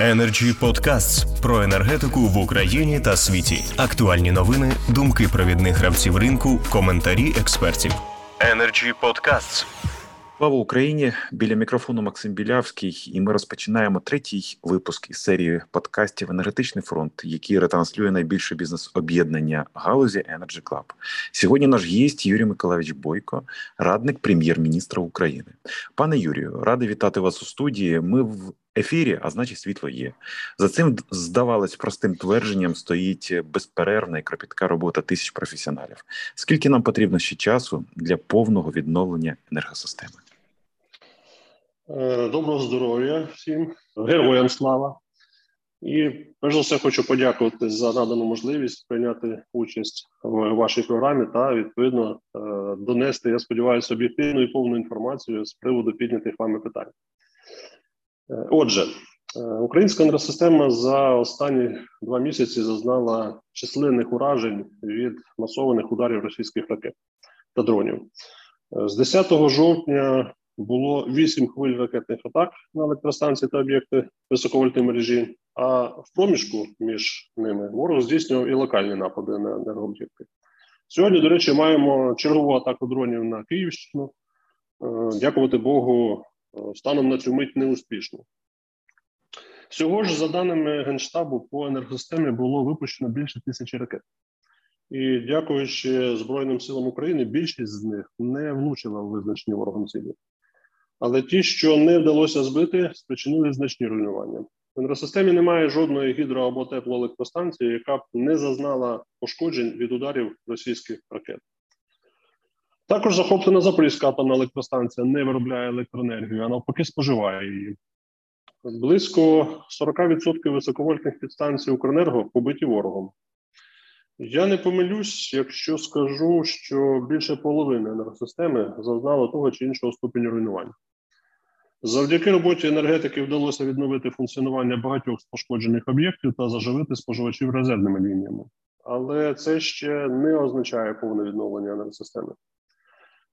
Energy Podcasts про енергетику в Україні та світі. Актуальні новини, думки провідних гравців ринку, коментарі експертів. Energy Podcasts. Слава Україні! Біля мікрофону Максим Білявський, і ми розпочинаємо третій випуск із серії подкастів Енергетичний фронт, який ретранслює найбільше бізнес-об'єднання галузі Energy Club. Сьогодні наш гість Юрій Миколаївич Бойко, радник прем'єр-міністра України. Пане Юрію, радий вітати вас у студії. Ми в ефірі, а значить, світло є. За цим здавалось простим твердженням стоїть безперервна і кропітка робота тисяч професіоналів. Скільки нам потрібно ще часу для повного відновлення енергосистеми? Е, доброго здоров'я всім, героям слава. І перш за все хочу подякувати за надану можливість прийняти участь в вашій програмі та відповідно е, донести, я сподіваюся, об'єктивну і повну інформацію з приводу піднятих вами питань. Е, отже, українська енергосистема за останні два місяці зазнала численних уражень від масованих ударів російських ракет та дронів. З 10 жовтня було вісім хвиль ракетних атак на електростанції та об'єкти високовольтної мережі. А в проміжку між ними ворог здійснював і локальні напади на енергооб'єкти. Сьогодні, до речі, маємо чергову атаку дронів на Київщину. Е, дякувати Богу, е, станом на цю мить неуспішно. Всього ж, за даними Генштабу, по енергосистемі було випущено більше тисячі ракет. І дякуючи Збройним силам України, більшість з них не влучила в визначені ворогом цілі. Але ті, що не вдалося збити, спричинили значні руйнування. В енергосистемі немає жодної гідро або теплоелектростанції, яка б не зазнала пошкоджень від ударів російських ракет. Також захоплена Запорізька атомна електростанція не виробляє електроенергію, а навпаки, споживає її. Близько 40% високовольтних підстанцій Укренерго побиті ворогом. Я не помилюсь, якщо скажу, що більше половини енергосистеми зазнало того чи іншого ступеню руйнування. Завдяки роботі енергетики вдалося відновити функціонування багатьох з пошкоджених об'єктів та заживити споживачів резервними лініями. Але це ще не означає повне відновлення енергосистеми.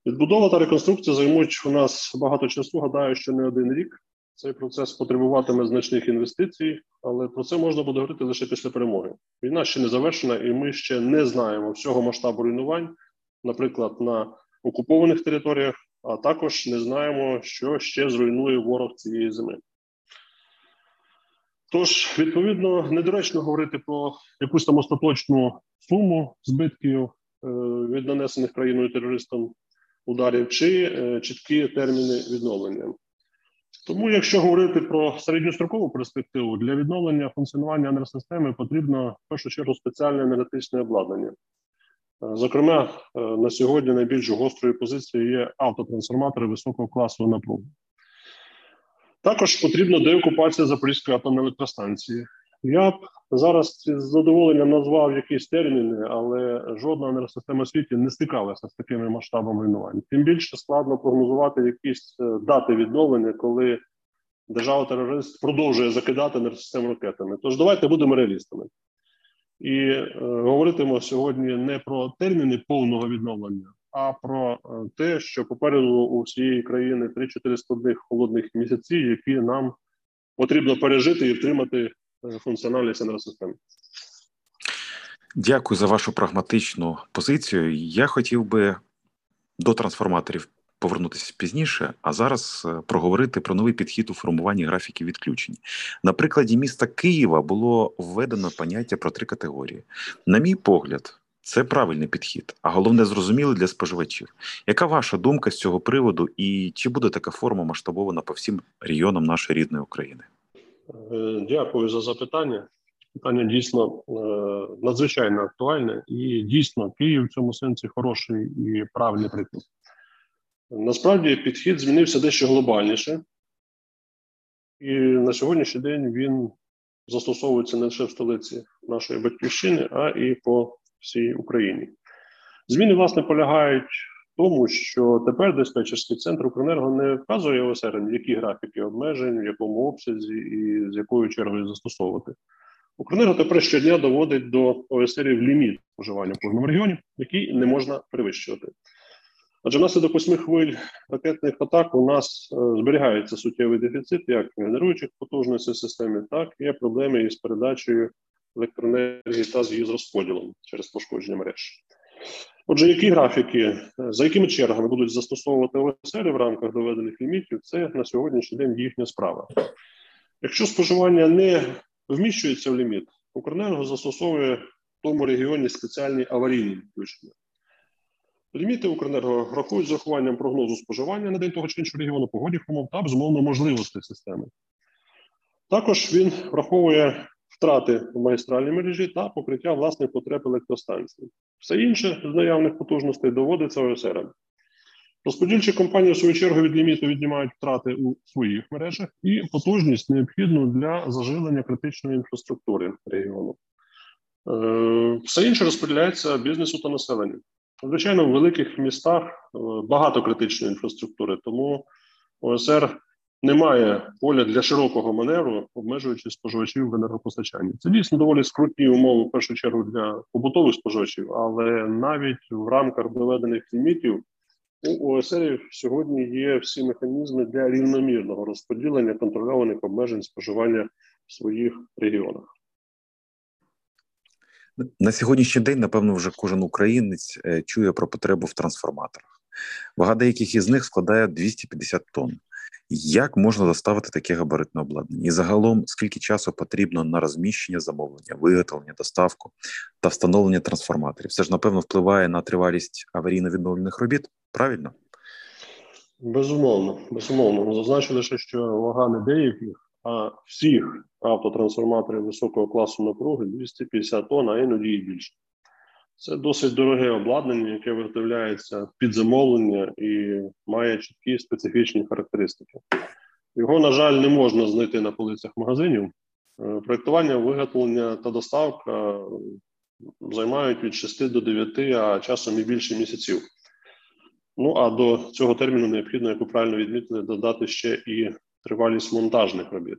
Відбудова та реконструкція займуть у нас багато часу. Гадаю, що не один рік. Цей процес потребуватиме значних інвестицій, але про це можна буде говорити лише після перемоги. Війна ще не завершена, і ми ще не знаємо всього масштабу руйнувань, наприклад, на окупованих територіях, а також не знаємо, що ще зруйнує ворог цієї зими. Тож, відповідно, недоречно говорити про якусь там остаточну суму збитків е, від нанесених країною терористам ударів чи е, чіткі терміни відновлення. Тому, якщо говорити про середньострокову перспективу, для відновлення функціонування енергосистеми потрібно в першу чергу спеціальне енергетичне обладнання. Е, зокрема, е, на сьогодні найбільш гострою позицією є автотрансформатори високого класу напруги. Також потрібна деокупація Запорізької атомної електростанції. Я б зараз з задоволенням назвав якісь терміни, але жодна енергосистема світі не стикалася з такими масштабами руйнувань. Тим більше складно прогнозувати якісь е, дати відновлення, коли держава-терорист продовжує закидати енергосистему ракетами. Тож давайте будемо реалістами. І е, говоритимо сьогодні не про терміни повного відновлення, а про е, те, що попереду у всієї країни 3-4 складних холодних місяці, які нам потрібно пережити і втримати функціональність енергосистеми. Дякую за вашу прагматичну позицію. Я хотів би до трансформаторів повернутися пізніше, а зараз е, проговорити про новий підхід у формуванні графіків відключень. На прикладі міста Києва було введено поняття про три категорії. На мій погляд, це правильний підхід, а головне зрозуміло для споживачів. Яка ваша думка з цього приводу, і чи буде така форма масштабована по всім регіонам нашої рідної України? Е, дякую за запитання. Питання дійсно е, надзвичайно актуальне і дійсно Київ в цьому сенсі хороший і правильний приклад. Насправді підхід змінився дещо глобальніше, і на сьогоднішній день він застосовується не лише в столиці нашої батьківщини, а і по всій Україні. Зміни, власне, полягають тому, що тепер диспетчерський центр Укренерго не вказує ОСР, які графіки обмежень, в якому обсязі і з якою чергою застосовувати. Укренерго тепер щодня доводить до ОСРів ліміт споживання в кожному регіоні, який не можна перевищувати. Адже внаслідок восьми хвиль ракетних атак у нас е, зберігається суттєвий дефіцит як генеруючих потужностей системи, так і проблеми із передачею електроенергії та з її розподілом через пошкодження мереж. Отже, які графіки, за якими чергами будуть застосовувати ОСР в рамках доведених лімітів, це на сьогоднішній день їхня справа. Якщо споживання не вміщується в ліміт, Укренерго застосовує в тому регіоні спеціальні аварійні відключення. Ліміти Укренерго рахують з урахуванням прогнозу споживання на день того чи іншого регіону, погодних умов та безумовно можливостей системи. Також він враховує втрати в магістральній мережі та покриття власних потреб електростанцій. Все інше з наявних потужностей доводиться ОСР. Розподільчі компанії, в свою чергу, від ліміту віднімають втрати у своїх мережах і потужність необхідну для зажилення критичної інфраструктури регіону. Е, все інше розподіляється бізнесу та населенню. Звичайно, в великих містах е, багато критичної інфраструктури, тому ОСР немає поля для широкого маневру, обмежуючи споживачів в енергопостачанні. Це дійсно доволі скрутні умови в першу чергу для побутових споживачів, але навіть в рамках доведених лімітів у ОСР сьогодні є всі механізми для рівномірного розподілення контрольованих обмежень споживання в своїх регіонах. На сьогоднішній день, напевно, вже кожен українець е, чує про потребу в трансформаторах. Вага деяких із них складає 250 тонн. Як можна доставити таке габаритне обладнання? І загалом, скільки часу потрібно на розміщення замовлення, виготовлення, доставку та встановлення трансформаторів? Це ж, напевно, впливає на тривалість аварійно-відновлених робіт, правильно? Безумовно, безумовно. Зазначу лише, що вага не деяких, а всіх автотрансформаторів високого класу напруги 250 тонн, а іноді і більше. Це досить дороге обладнання, яке виготовляється під замовлення і має чіткі специфічні характеристики. Його, на жаль, не можна знайти на полицях магазинів. Е, проєктування, виготовлення та доставка займають від 6 до 9, а часом і більше місяців. Ну а до цього терміну необхідно, як ви правильно відмітили, додати ще і тривалість монтажних робіт.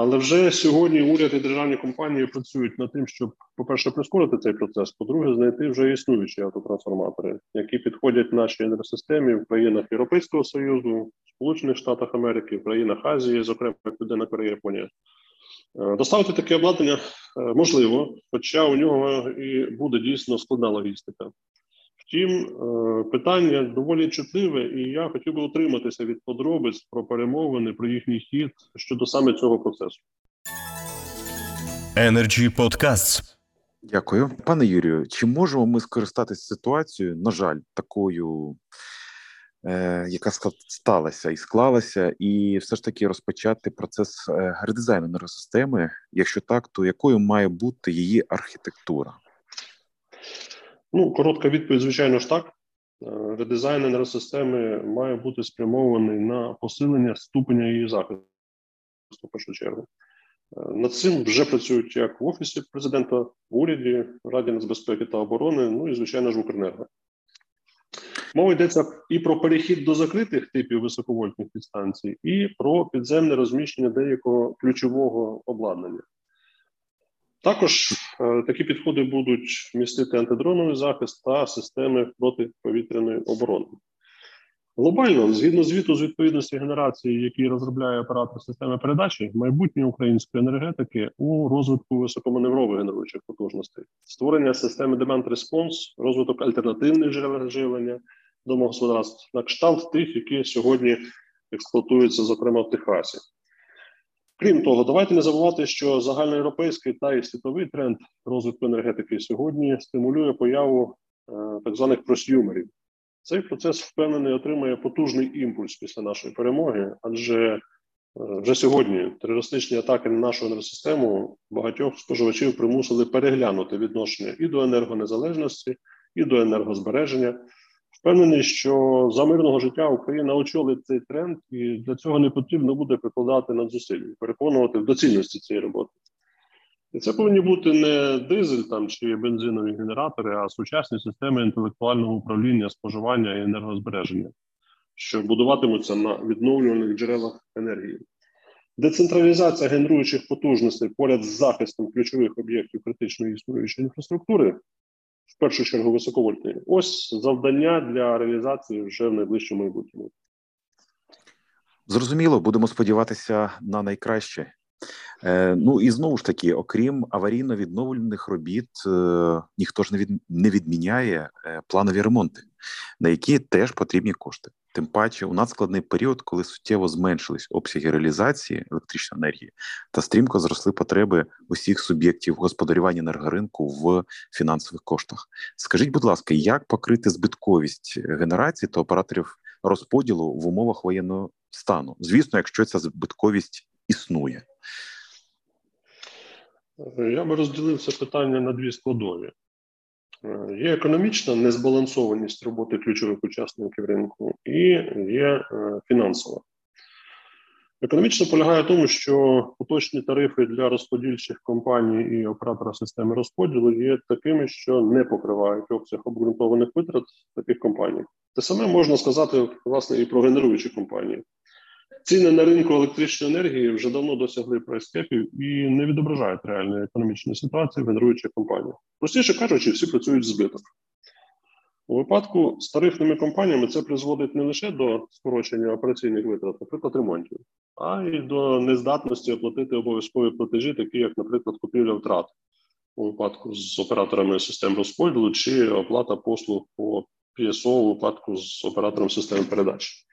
Але вже сьогодні уряд і державні компанії працюють над тим, щоб, по-перше, прискорити цей процес, по-друге, знайти вже існуючі автотрансформатори, які підходять нашій енергосистемі в країнах Європейського Союзу, Сполучених Штатах Америки, в країнах Азії, зокрема Південна Корея, Японія. Е, доставити таке обладнання е, можливо, хоча у нього і буде дійсно складна логістика. Втім, е, питання доволі чутливе, і я хотів би утриматися від подробиць про перемовини, про їхній хід щодо саме цього процесу. Energy Podcasts. Дякую, пане Юрію. Чи можемо ми скористатися ситуацією, на жаль, такою, е, яка сталася і склалася, і все ж таки розпочати процес е, редизайну енергосистеми? Якщо так, то якою має бути її архітектура? Ну, коротка відповідь, звичайно ж так. Е, редизайн енергосистеми має бути спрямований на посилення ступеня її захисту в першу чергу. Е, над цим вже працюють як в Офісі президента, в уряді, Раді нацбезпеки та оборони, ну і, звичайно ж, в Укренерго. Мова йдеться і про перехід до закритих типів високовольтних підстанцій, і про підземне розміщення деякого ключового обладнання. Також е, такі підходи будуть містити антидроновий захист та системи протиповітряної оборони. Глобально, згідно звіту з відповідності генерації, який розробляє оператор системи передачі, майбутнє української енергетики у розвитку високоманеврових генеруючих потужностей, створення системи Demand Response, розвиток альтернативних джерел живлення домогосподарств на кшталт тих, які сьогодні експлуатуються, зокрема в Техасі. Крім того, давайте не забувати, що загальноєвропейський та і світовий тренд розвитку енергетики сьогодні стимулює появу е, так званих просюмерів. Цей процес впевнений отримає потужний імпульс після нашої перемоги, адже е, вже сьогодні терористичні атаки на нашу енергосистему багатьох споживачів примусили переглянути відношення і до енергонезалежності, і до енергозбереження. Впевнений, що за мирного життя Україна очолить цей тренд, і для цього не потрібно буде прикладати надзусиль, переконувати в доцільності цієї роботи. І це повинні бути не дизель там чи бензинові генератори, а сучасні системи інтелектуального управління, споживання і енергозбереження, що будуватимуться на відновлюваних джерелах енергії. Децентралізація генеруючих потужностей поряд з захистом ключових об'єктів критичної існуючої інфраструктури в першу чергу високовольтні. Ось завдання для реалізації вже в найближчому майбутньому. Зрозуміло, будемо сподіватися на найкраще. Е, ну і знову ж таки, окрім аварійно-відновлених робіт, е, ніхто ж не від не відміняє е, планові ремонти, на які теж потрібні кошти. Тим паче, у надскладний період, коли суттєво зменшились обсяги реалізації електричної енергії та стрімко зросли потреби усіх суб'єктів господарювання енергоринку в фінансових коштах. Скажіть, будь ласка, як покрити збитковість генерації та операторів розподілу в умовах воєнного стану? Звісно, якщо ця збитковість існує. Я би розділив це питання на дві складові. Е, є економічна незбалансованість роботи ключових учасників ринку, і є е, фінансова. Економічно полягає в тому, що поточні тарифи для розподільчих компаній і оператора системи розподілу є такими, що не покривають обсяг обґрунтованих витрат таких компаній. Те саме можна сказати власне і про генеруючі компанії. Ціни на ринку електричної енергії вже давно досягли прайскепів і не відображають реальної економічної ситуації в генеруючих компаніях. Простіше кажучи, всі працюють збиток. У випадку з тарифними компаніями це призводить не лише до скорочення операційних витрат, наприклад, ремонтів, а й до нездатності оплатити обов'язкові платежі, такі як, наприклад, купівля втрат у випадку з операторами систем розподілу чи оплата послуг по PSO у випадку з оператором системи передач.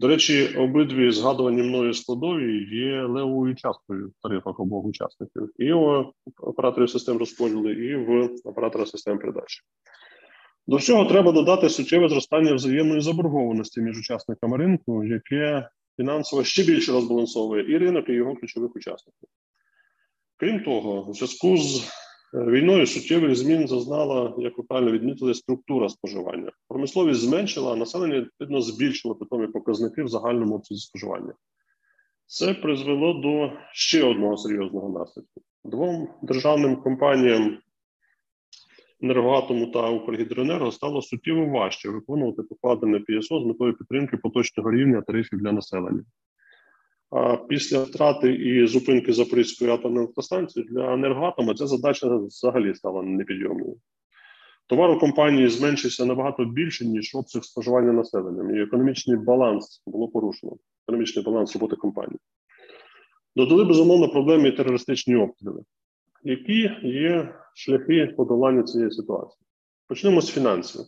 До речі, обидві згадувані мною складові є левою часткою в тарифах обох учасників і у операторів систем розподілу, і в оператора систем передачі. До всього треба додати суттєве зростання взаємної заборгованості між учасниками ринку, яке фінансово ще більше розбалансовує і ринок, і його ключових учасників. Крім того, в зв'язку з війною суттєвих змін зазнала, як ви правильно відмітили, структура споживання. Промисловість зменшила, а населення відповідно збільшило питомі показники в загальному обсязі споживання. Це призвело до ще одного серйозного наслідку. Двом державним компаніям енергоатому та Укргідроенерго стало суттєво важче виконувати покладене ПСО з метою підтримки поточного рівня тарифів для населення. А після втрати і зупинки Запорізької атомної електростанції для енергоатома ця задача взагалі стала непідйомною. Товар у компанії зменшився набагато більше, ніж обсяг споживання населенням, і економічний баланс було порушено. Економічний баланс роботи компанії. Додали безумовно проблеми терористичні обстріли. Які є шляхи подолання цієї ситуації? Почнемо з фінансів.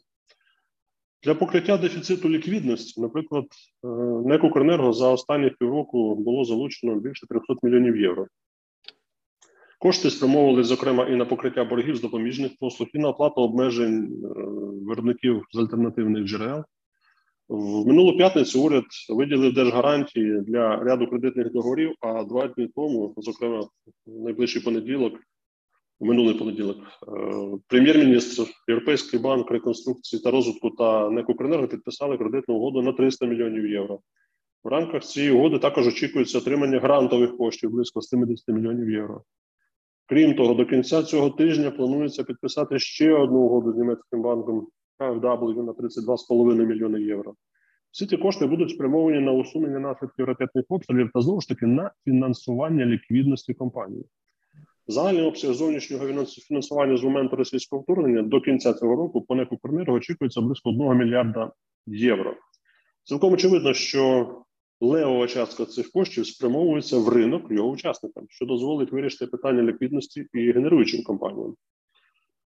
Для покриття дефіциту ліквідності, наприклад, е, НЕК «Укренерго» за останні півроку було залучено більше 300 мільйонів євро. Кошти спрямовували, зокрема, і на покриття боргів з допоміжних послуг, і на оплату обмежень е, виробників з альтернативних джерел. В минулу п'ятницю уряд виділив держгарантії для ряду кредитних договорів. А два дні тому, зокрема, в найближчий понеділок, у минулий понеділок. Е, прем'єр-міністр, Європейський банк реконструкції та розвитку та НЕК підписали кредитну угоду на 300 мільйонів євро. В рамках цієї угоди також очікується отримання грантових коштів близько 70 мільйонів євро. Крім того, до кінця цього тижня планується підписати ще одну угоду з німецьким банком KfW на 32,5 мільйони євро. Всі ці кошти будуть спрямовані на усунення наслідків ракетних обстрілів та знову ж таки на фінансування ліквідності компанії. Загальний обсяг зовнішнього фінансування з моменту російського вторгнення до кінця цього року по неку очікується близько 1 мільярда євро. Цілком очевидно, що левова частка цих коштів спрямовується в ринок його учасникам, що дозволить вирішити питання ліквідності і генеруючим компаніям.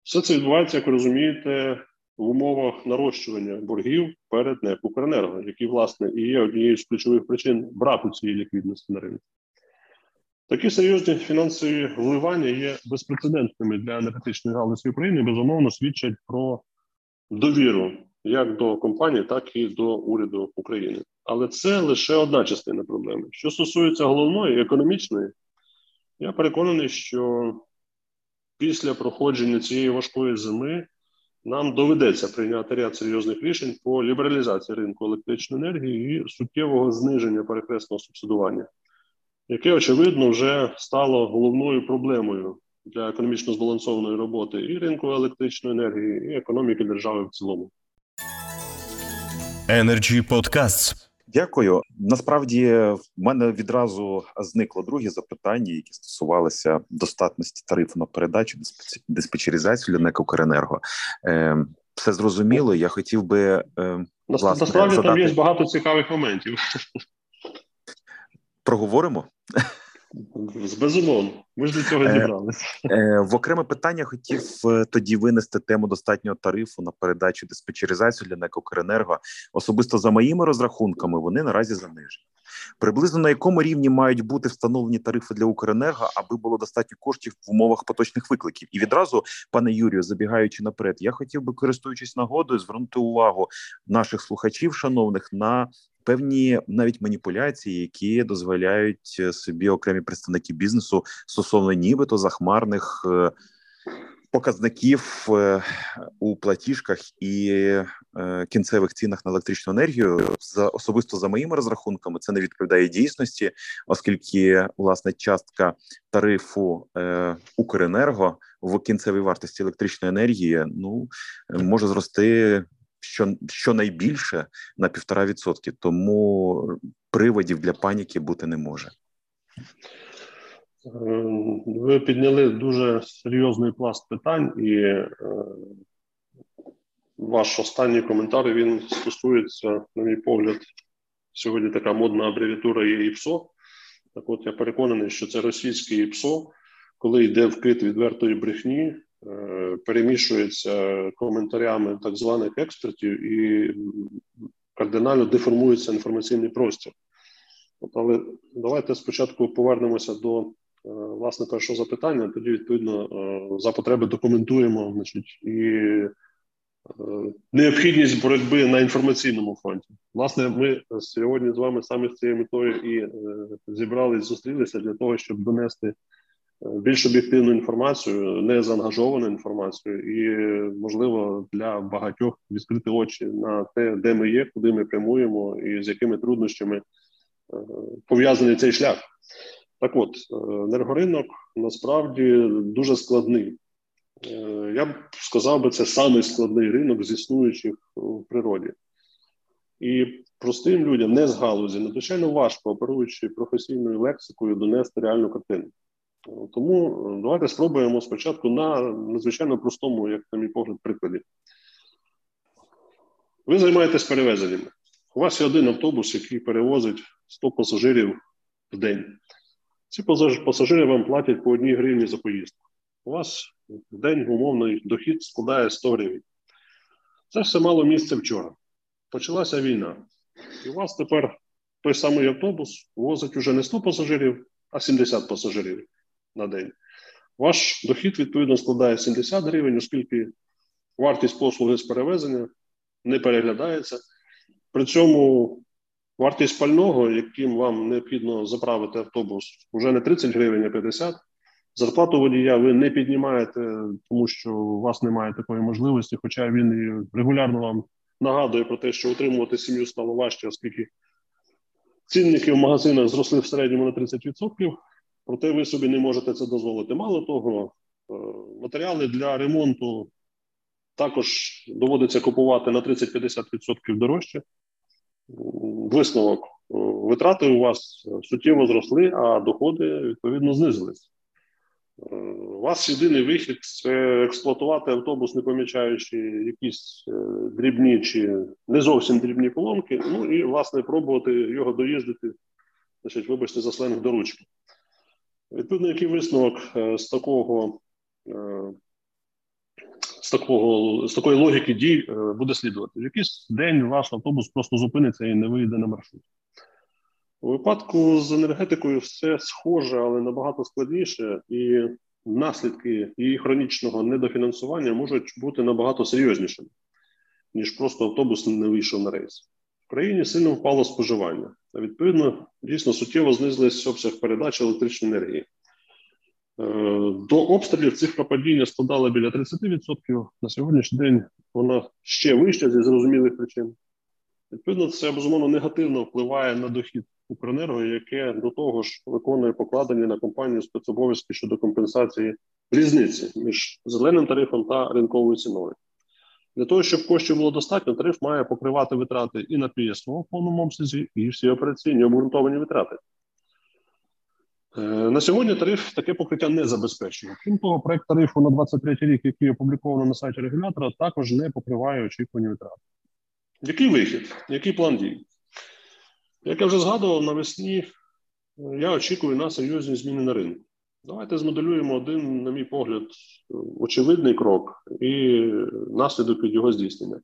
Все це відбувається, як ви розумієте, в умовах нарощування боргів перед НЕК «Укренерго», які, власне, і є однією з ключових причин браку цієї ліквідності на ринку. Такі серйозні фінансові вливання є безпрецедентними для енергетичної галузі України. Безумовно, свідчать про довіру як до компанії, так і до уряду України. Але це лише одна частина проблеми. Що стосується головної економічної, я переконаний, що після проходження цієї важкої зими нам доведеться прийняти ряд серйозних рішень по лібералізації ринку електричної енергії і суттєвого зниження перехресного субсидування яке очевидно вже стало головною проблемою для економічно збалансованої роботи і ринку електричної енергії, і економіки держави в цілому. Energy Podcasts. Дякую. Насправді в мене відразу зникло друге запитання, які стосувалися достатності тарифу на передачу диспетчеризацію для НЕК «Укренерго». Е, все зрозуміло. Я хотів би е, власне, насправді задати... там є багато цікавих моментів. Проговоримо. Безумовно, ми ж до цього е, зібралися. Е, в окреме питання хотів е, тоді винести тему достатнього тарифу на передачу диспетчеризацію для НЕК «Укренерго». Особисто за моїми розрахунками, вони наразі занижені. Приблизно на якому рівні мають бути встановлені тарифи для Укренерго, аби було достатньо коштів в умовах поточних викликів. І відразу, пане Юрію, забігаючи наперед, я хотів би користуючись нагодою, звернути увагу наших слухачів, шановних, на певні навіть маніпуляції, які дозволяють е, собі окремі представники бізнесу стосовно нібито захмарних. Е, показників е, у платіжках і кінцевих цінах на електричну енергію за особисто за моїми розрахунками це не відповідає дійсності, оскільки власне частка тарифу Укренерго в кінцевій вартості електричної енергії ну може зрости що найбільше на півтора відсотки, тому приводів для паніки бути не може. Ем, ви підняли дуже серйозний пласт питань, і е, ваш останній коментар він стосується, на мій погляд, сьогодні така модна абревіатура є ІПСО. Так от я переконаний, що це російський ІПСО, коли йде вкид відвертої брехні, перемішується коментарями так званих експертів і кардинально деформується інформаційний простір. От, Але давайте спочатку повернемося до е, власне першого запитання, тоді відповідно е, за потреби документуємо значить, і необхідність боротьби на інформаційному фронті. Власне, ми сьогодні з вами саме з цією метою і зібрались, зустрілися для того, щоб донести більш об'єктивну інформацію, не заангажовану інформацію, і можливо для багатьох відкрити очі на те, де ми є, куди ми прямуємо, і з якими труднощами е, пов'язаний цей шлях. Так, от е, енергоринок насправді дуже складний. Е, я б сказав би, це самий складний ринок з існуючих в природі. І простим людям не з галузі надзвичайно важко оперуючи професійною лексикою донести реальну картину. Тому е, давайте спробуємо спочатку на надзвичайно простому, як на мій погляд, прикладі. Ви займаєтесь перевезеннями. У вас є один автобус, який перевозить 100 пасажирів в день. Ці пасажири вам платять по одній гривні за поїздку. У вас в день умовний дохід складає 100 гривень. Це все мало місце вчора. Почалася війна. І у вас тепер той самий автобус возить уже не 100 пасажирів, а 70 пасажирів на день. Ваш дохід, відповідно, складає 70 гривень, оскільки вартість послуги з перевезення не переглядається. При цьому вартість пального, яким вам необхідно заправити автобус, вже не 30 гривень, а 50. Зарплату водія ви не піднімаєте, тому що у вас немає такої можливості, хоча він регулярно вам нагадує про те, що утримувати сім'ю стало важче, оскільки цінники в магазинах зросли в середньому на 30% проте ви собі не можете це дозволити. Мало того, е, матеріали для ремонту також доводиться купувати на 30-50% дорожче. Висновок е, витрати у вас суттєво зросли, а доходи відповідно знизились. Е, у вас єдиний вихід це експлуатувати автобус, не помічаючи якісь дрібні чи не зовсім дрібні поломки. Ну і власне пробувати його доїздити, значить, вибачте, за сленг до ручки. Відповідно, який висновок е, з такого е, з такого, з такої логіки дій е, буде слідувати? В якийсь день ваш автобус просто зупиниться і не вийде на маршрут. У випадку з енергетикою все схоже, але набагато складніше, і наслідки її хронічного недофінансування можуть бути набагато серйознішими, ніж просто автобус не вийшов на рейс. В країні сильно впало споживання, відповідно дійсно суттєво знизились обсяг передачі електричної енергії. Е, до обстрілів цифра падіння складала біля 30%. На сьогоднішній день вона ще вища зі зрозумілих причин. Відповідно, це безумовно негативно впливає на дохід Укренерго, яке до того ж виконує покладені на компанію спецобов'язки щодо компенсації різниці між зеленим тарифом та ринковою ціною. Для того, щоб коштів було достатньо, тариф має покривати витрати і на ПСО в повному обсязі, і всі операційні обґрунтовані витрати. Е, на сьогодні тариф таке покриття не забезпечує. Крім того, проект тарифу на 23 рік, який опубліковано на сайті регулятора, також не покриває очікувані витрати. Який вихід? Який план дій? Як я вже згадував, навесні е, я очікую на серйозні зміни на ринку. Давайте змоделюємо один, на мій погляд, очевидний крок і наслідок від його здійснення.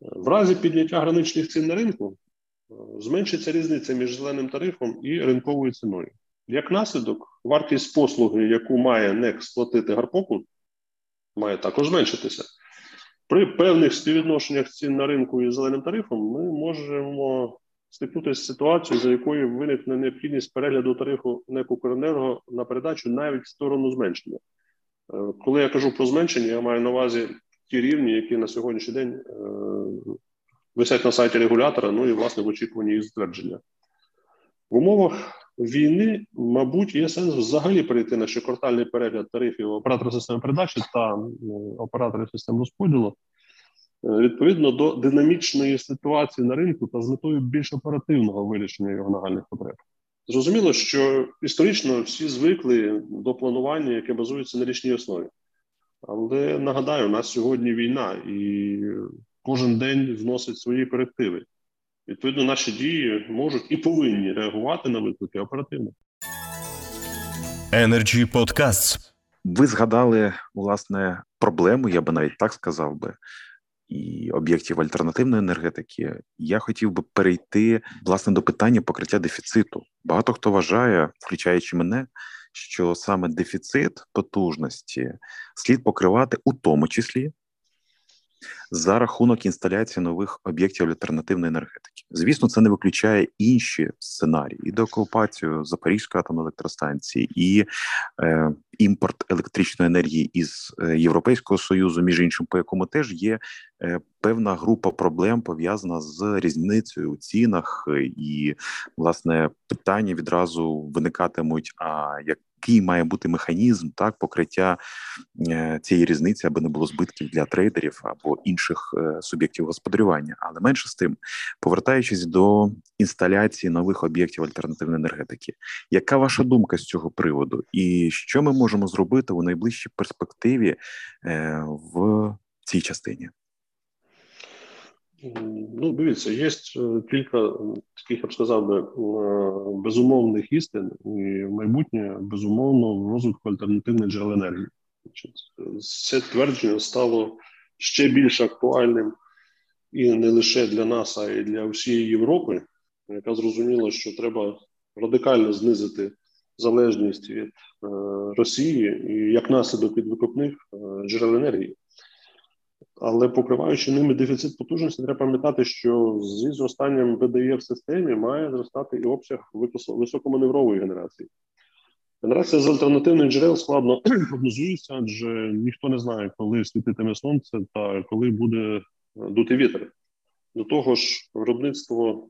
В разі підняття граничних цін на ринку е, зменшиться різниця між зеленим тарифом і ринковою ціною. Як наслідок, вартість послуги, яку має НЕК сплатити Гарпоку, має також зменшитися. При певних співвідношеннях цін на ринку і зеленим тарифом ми можемо стикнутися з ситуацією, за якою виникне необхідність перегляду тарифу НЕК «Укренерго» на передачу навіть в сторону зменшення. Е, коли я кажу про зменшення, я маю на увазі ті рівні, які на сьогоднішній день е, висять на сайті регулятора, ну і власне в очікуванні їх затвердження. В умовах війни, мабуть, є сенс взагалі перейти на щоквартальний перегляд тарифів оператора системи передачі та ну, операторів систем розподілу. Е, відповідно до динамічної ситуації на ринку та з метою більш оперативного вирішення його нагальних потреб. Зрозуміло, що історично всі звикли до планування, яке базується на річній основі. Але нагадаю, у нас сьогодні війна, і кожен день вносить свої корективи. Відповідно, наші дії можуть і повинні реагувати на виклики оперативно. Energy Podcasts. Ви згадали власне проблему, я би навіть так сказав би, і об'єктів альтернативної енергетики, я хотів би перейти власне до питання покриття дефіциту. Багато хто вважає, включаючи мене, що саме дефіцит потужності слід покривати у тому числі за рахунок інсталяції нових об'єктів альтернативної енергетики. Звісно, це не виключає інші сценарії і деокупацію Запорізької атомної електростанції, і е, імпорт електричної енергії із е, Європейського союзу, між іншим, по якому теж є е, певна група проблем пов'язана з різницею у цінах, і власне питання відразу виникатимуть: а як який має бути механізм так покриття е, цієї різниці, аби не було збитків для трейдерів або інших е, суб'єктів господарювання. Але менше з тим, повертаючись до інсталяції нових об'єктів альтернативної енергетики, яка ваша думка з цього приводу, і що ми можемо зробити у найближчій перспективі е, в цій частині? Ну, дивіться, є е, кілька таких, я б сказав би, безумовних істин, і майбутнє безумовно в розвитку альтернативних джерел енергії. Це твердження стало ще більш актуальним і не лише для нас, а й для всієї Європи, яка зрозуміла, що треба радикально знизити залежність від е, Росії і як наслідок від викопних джерел енергії. Але покриваючи ними дефіцит потужності, треба пам'ятати, що зі зростанням ВДЄ в системі має зростати і обсяг високоманеврової генерації. Генерація з альтернативних джерел складно прогнозується, адже ніхто не знає, коли світитиме сонце та коли буде дути вітер. До того ж, виробництво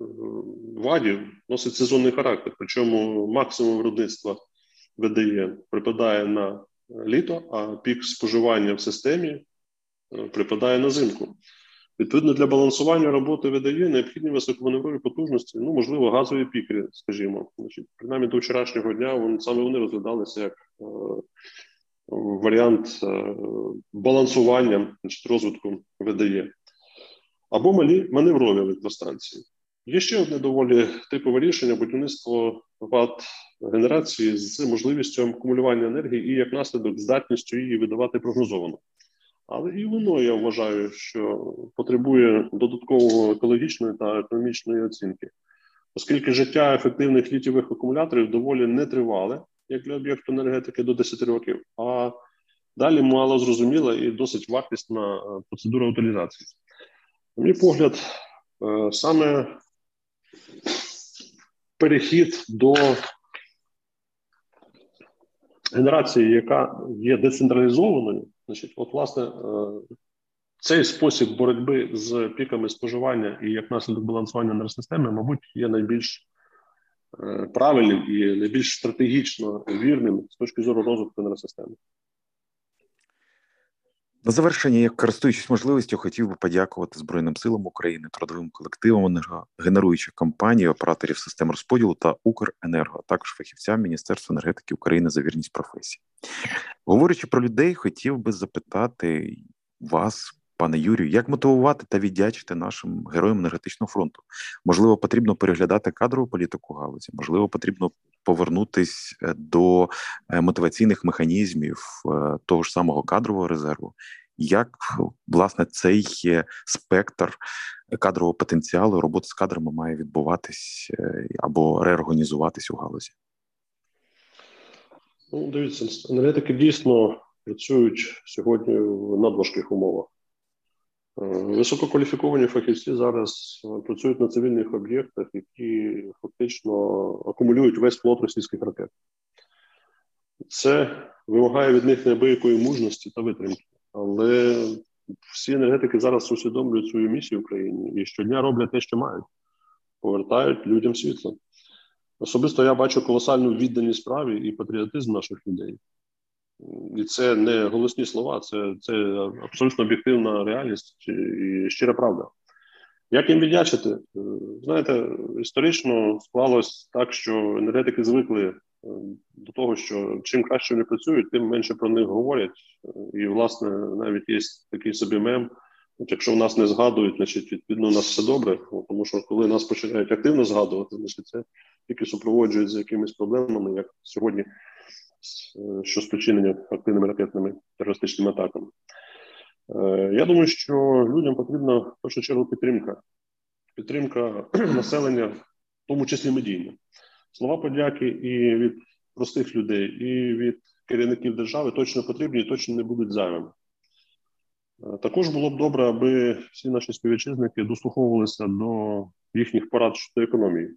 е, вадів носить сезонний характер, причому максимум виробництва ВДЄ припадає на літо, а пік споживання в системі припадає на зимку. Відповідно, для балансування роботи видає необхідні високоманеврові потужності, ну, можливо, газові піки, скажімо. Значить, Принаймні до вчорашнього дня вони, саме вони розглядалися як е, варіант е, балансування значить, розвитку видає. Або малі маневрові електростанції. Є ще одне доволі типове рішення будівництво ват генерації з можливістю акумулювання енергії і як наслідок здатністю її видавати прогнозовано. Але і воно я вважаю, що потребує додаткового екологічної та економічної оцінки, оскільки життя ефективних літівих акумуляторів доволі нетривале, як для об'єкту енергетики до 10 років, а далі мало зрозуміла і досить вартісна е, процедура утилізації. На мій погляд, е, саме перехід до генерації, яка є децентралізованою. Значить, от, власне, е, цей спосіб боротьби з піками споживання і як наслідок балансування енергосистеми, мабуть, є найбільш е, правильним і найбільш стратегічно вірним з точки зору розвитку енергосистеми. На завершення, як користуючись можливістю, хотів би подякувати Збройним силам України, трудовим колективам енергогенеруючих компаній, операторів систем розподілу та Укренерго, а також фахівцям Міністерства енергетики України за вірність професії. Говорячи про людей, хотів би запитати вас, пане Юрію, як мотивувати та віддячити нашим героям енергетичного фронту? Можливо, потрібно переглядати кадрову політику галузі, можливо, потрібно повернутись е, до е, мотиваційних механізмів е, того ж самого кадрового резерву. Як власне цей спектр кадрового потенціалу роботи з кадрами має відбуватись або реорганізуватись у галузі? Ну, дивіться, енергетики дійсно працюють сьогодні в надважких умовах. Е, висококваліфіковані фахівці зараз працюють на цивільних об'єктах, які фактично акумулюють весь флот російських ракет. Це вимагає від них неабиякої мужності та витримки. Але всі енергетики зараз усвідомлюють свою місію в Україні і щодня роблять те, що мають, повертають людям світло. Особисто я бачу колосальну відданість справі і патріотизм наших людей. І це не голосні слова, це це абсолютно об'єктивна реальність і щира правда. Як їм віддячити? Е, знаєте, історично склалось так, що енергетики звикли е, до того, що чим краще вони працюють, тим менше про них говорять. І, власне, навіть є такий собі мем. Якщо в нас не згадують, значить відповідно у нас все добре. Тому що коли нас починають активно згадувати, значить це тільки супроводжують з якимись проблемами, як сьогодні що спричинені активними ракетними терористичними атаками. Е, я думаю, що людям потрібна в першу чергу підтримка, підтримка населення, в тому числі медійна. Слова подяки і від простих людей, і від керівників держави точно потрібні і точно не будуть зайвими. Е, також було б добре, аби всі наші співвітчизники дослуховувалися до їхніх порад щодо економії.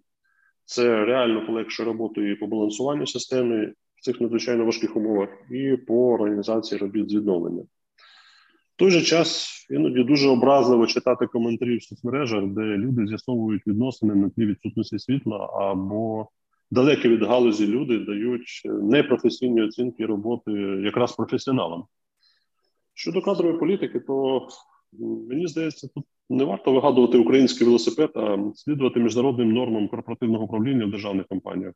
Це реально полегшує роботу і по балансуванню системи, в цих надзвичайно важких умовах, і по організації робіт з відновлення. В той же час іноді дуже образливо читати коментарі в соцмережах, де люди з'ясовують відносини на тлі відсутності світла або далекі від галузі люди дають непрофесійні оцінки роботи якраз професіоналам. Щодо кадрової політики, то мені здається, тут не варто вигадувати український велосипед, а слідувати міжнародним нормам корпоративного управління в державних компаніях.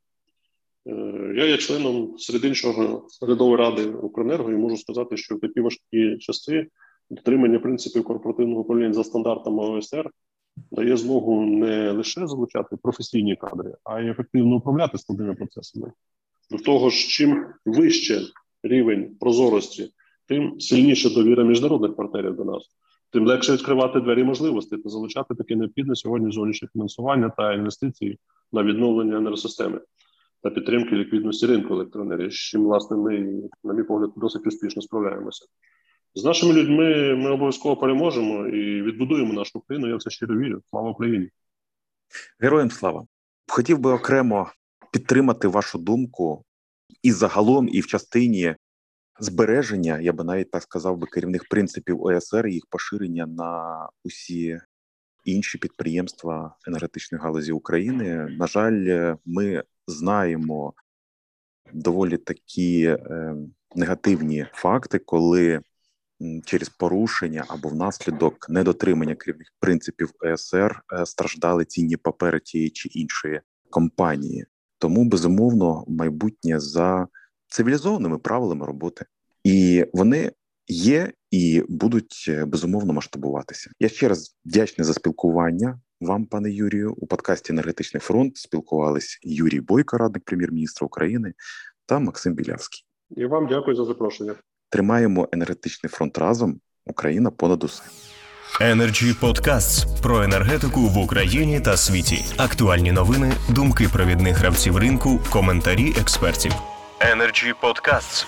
Е, я є членом серед іншого наглядової ради Укренерго і можу сказати, що в такі важкі часи дотримання принципів корпоративного управління за стандартами ОСР дає змогу не лише залучати професійні кадри, а й ефективно управляти складними процесами. До того ж, чим вище рівень прозорості, тим сильніша довіра міжнародних партнерів до нас, тим легше відкривати двері можливостей та залучати таке необхідне сьогодні зовнішнє фінансування та інвестиції на відновлення енергосистеми та підтримки ліквідності ринку електроенергії, з чим, власне, ми, на мій погляд, досить успішно справляємося. З нашими людьми ми обов'язково переможемо і відбудуємо нашу країну. Я в це щиро вірю. Слава Україні! Героям слава! Хотів би окремо підтримати вашу думку і загалом, і в частині збереження, я би навіть так сказав би, керівних принципів ОСР і їх поширення на усі інші підприємства енергетичної галузі України. На жаль, ми знаємо доволі такі е, негативні факти, коли через порушення або внаслідок недотримання керівних принципів ЕСР е, страждали цінні папери тієї чи іншої компанії. Тому безумовно майбутнє за цивілізованими правилами роботи, і вони є і будуть е, безумовно масштабуватися. Я ще раз вдячний за спілкування вам, пане Юрію. У подкасті Енергетичний фронт спілкувались Юрій Бойко, радник прем'єр-міністра України, та Максим Білявський. І вам дякую за запрошення. Тримаємо енергетичний фронт разом. Україна понад усе. Energy Podcasts про енергетику в Україні та світі. Актуальні новини, думки провідних гравців ринку, коментарі експертів. Energy Podcasts.